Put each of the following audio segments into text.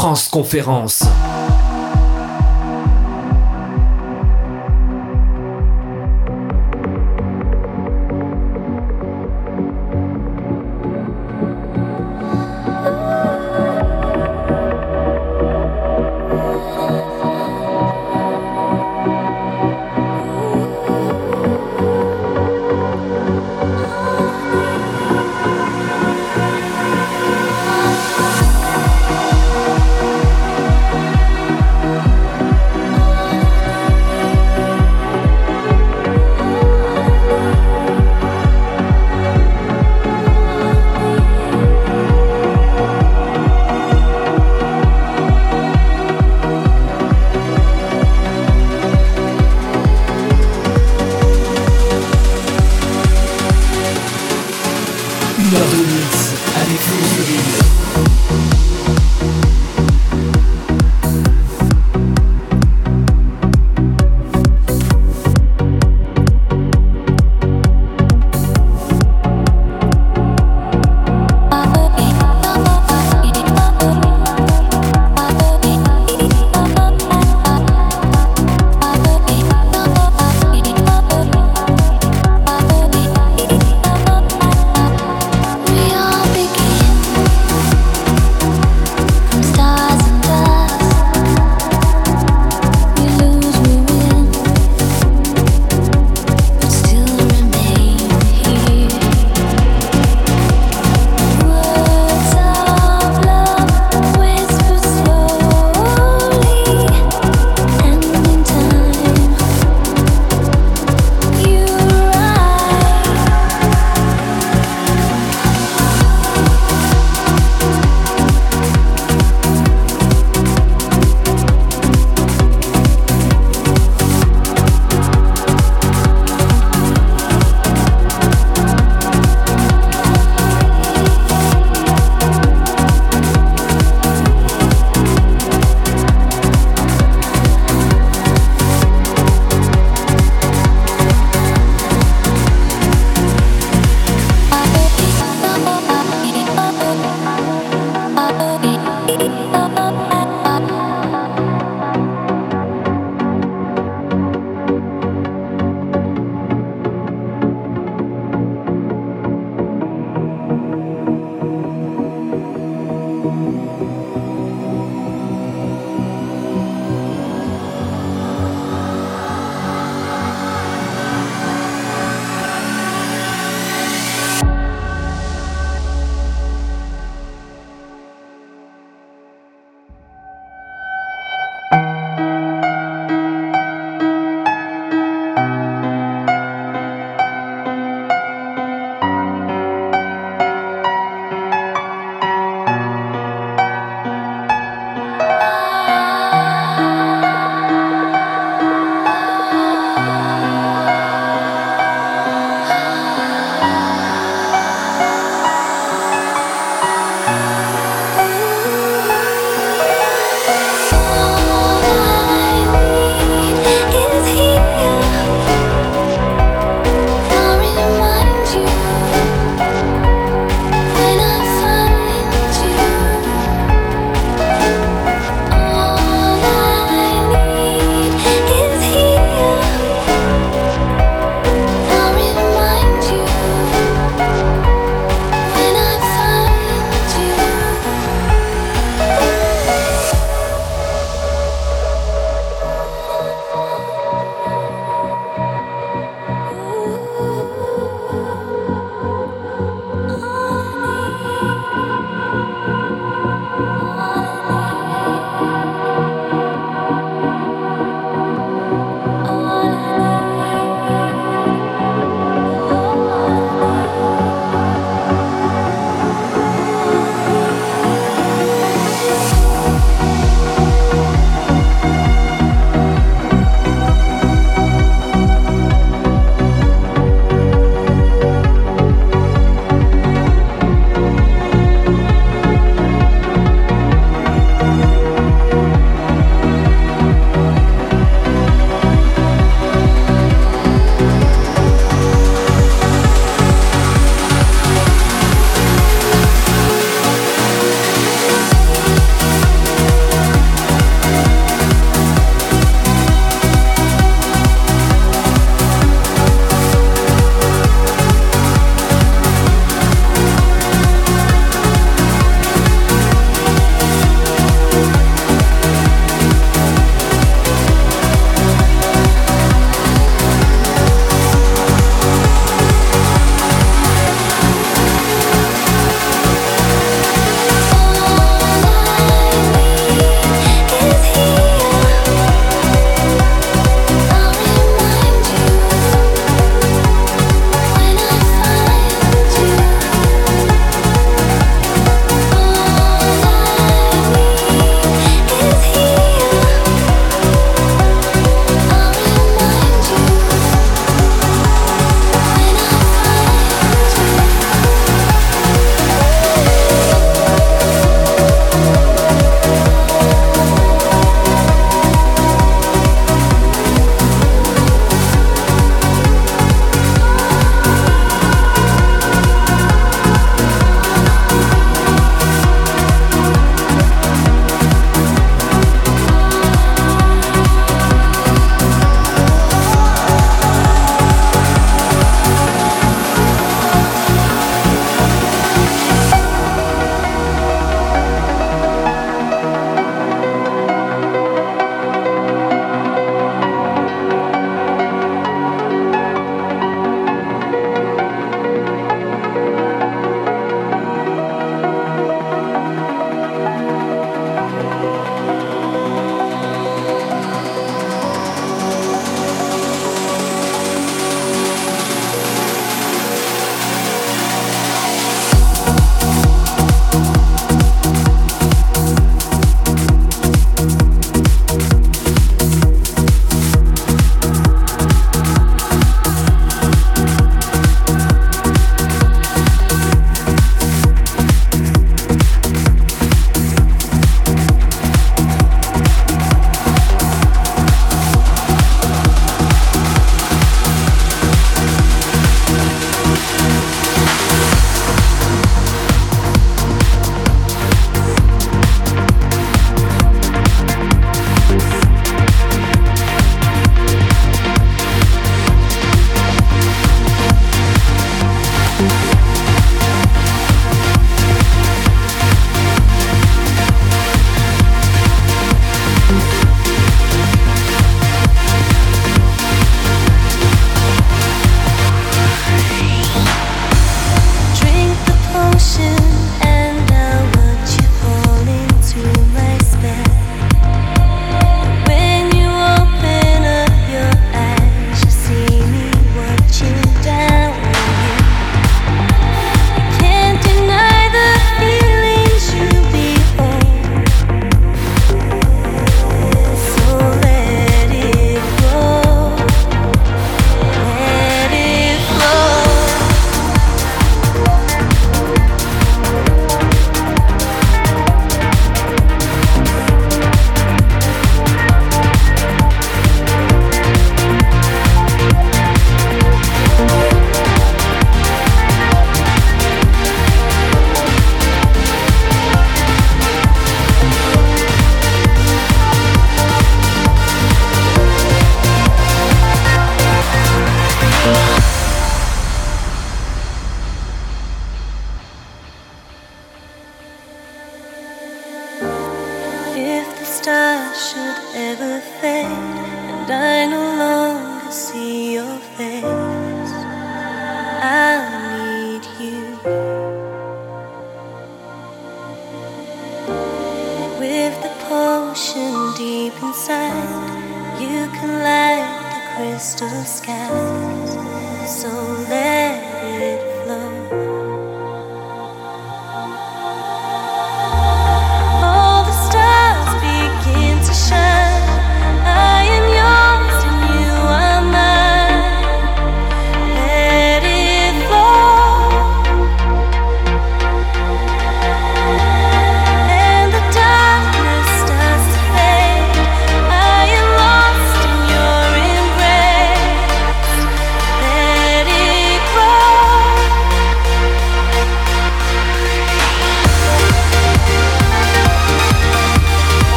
Transconférence.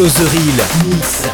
Flo The Real,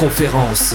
conférence.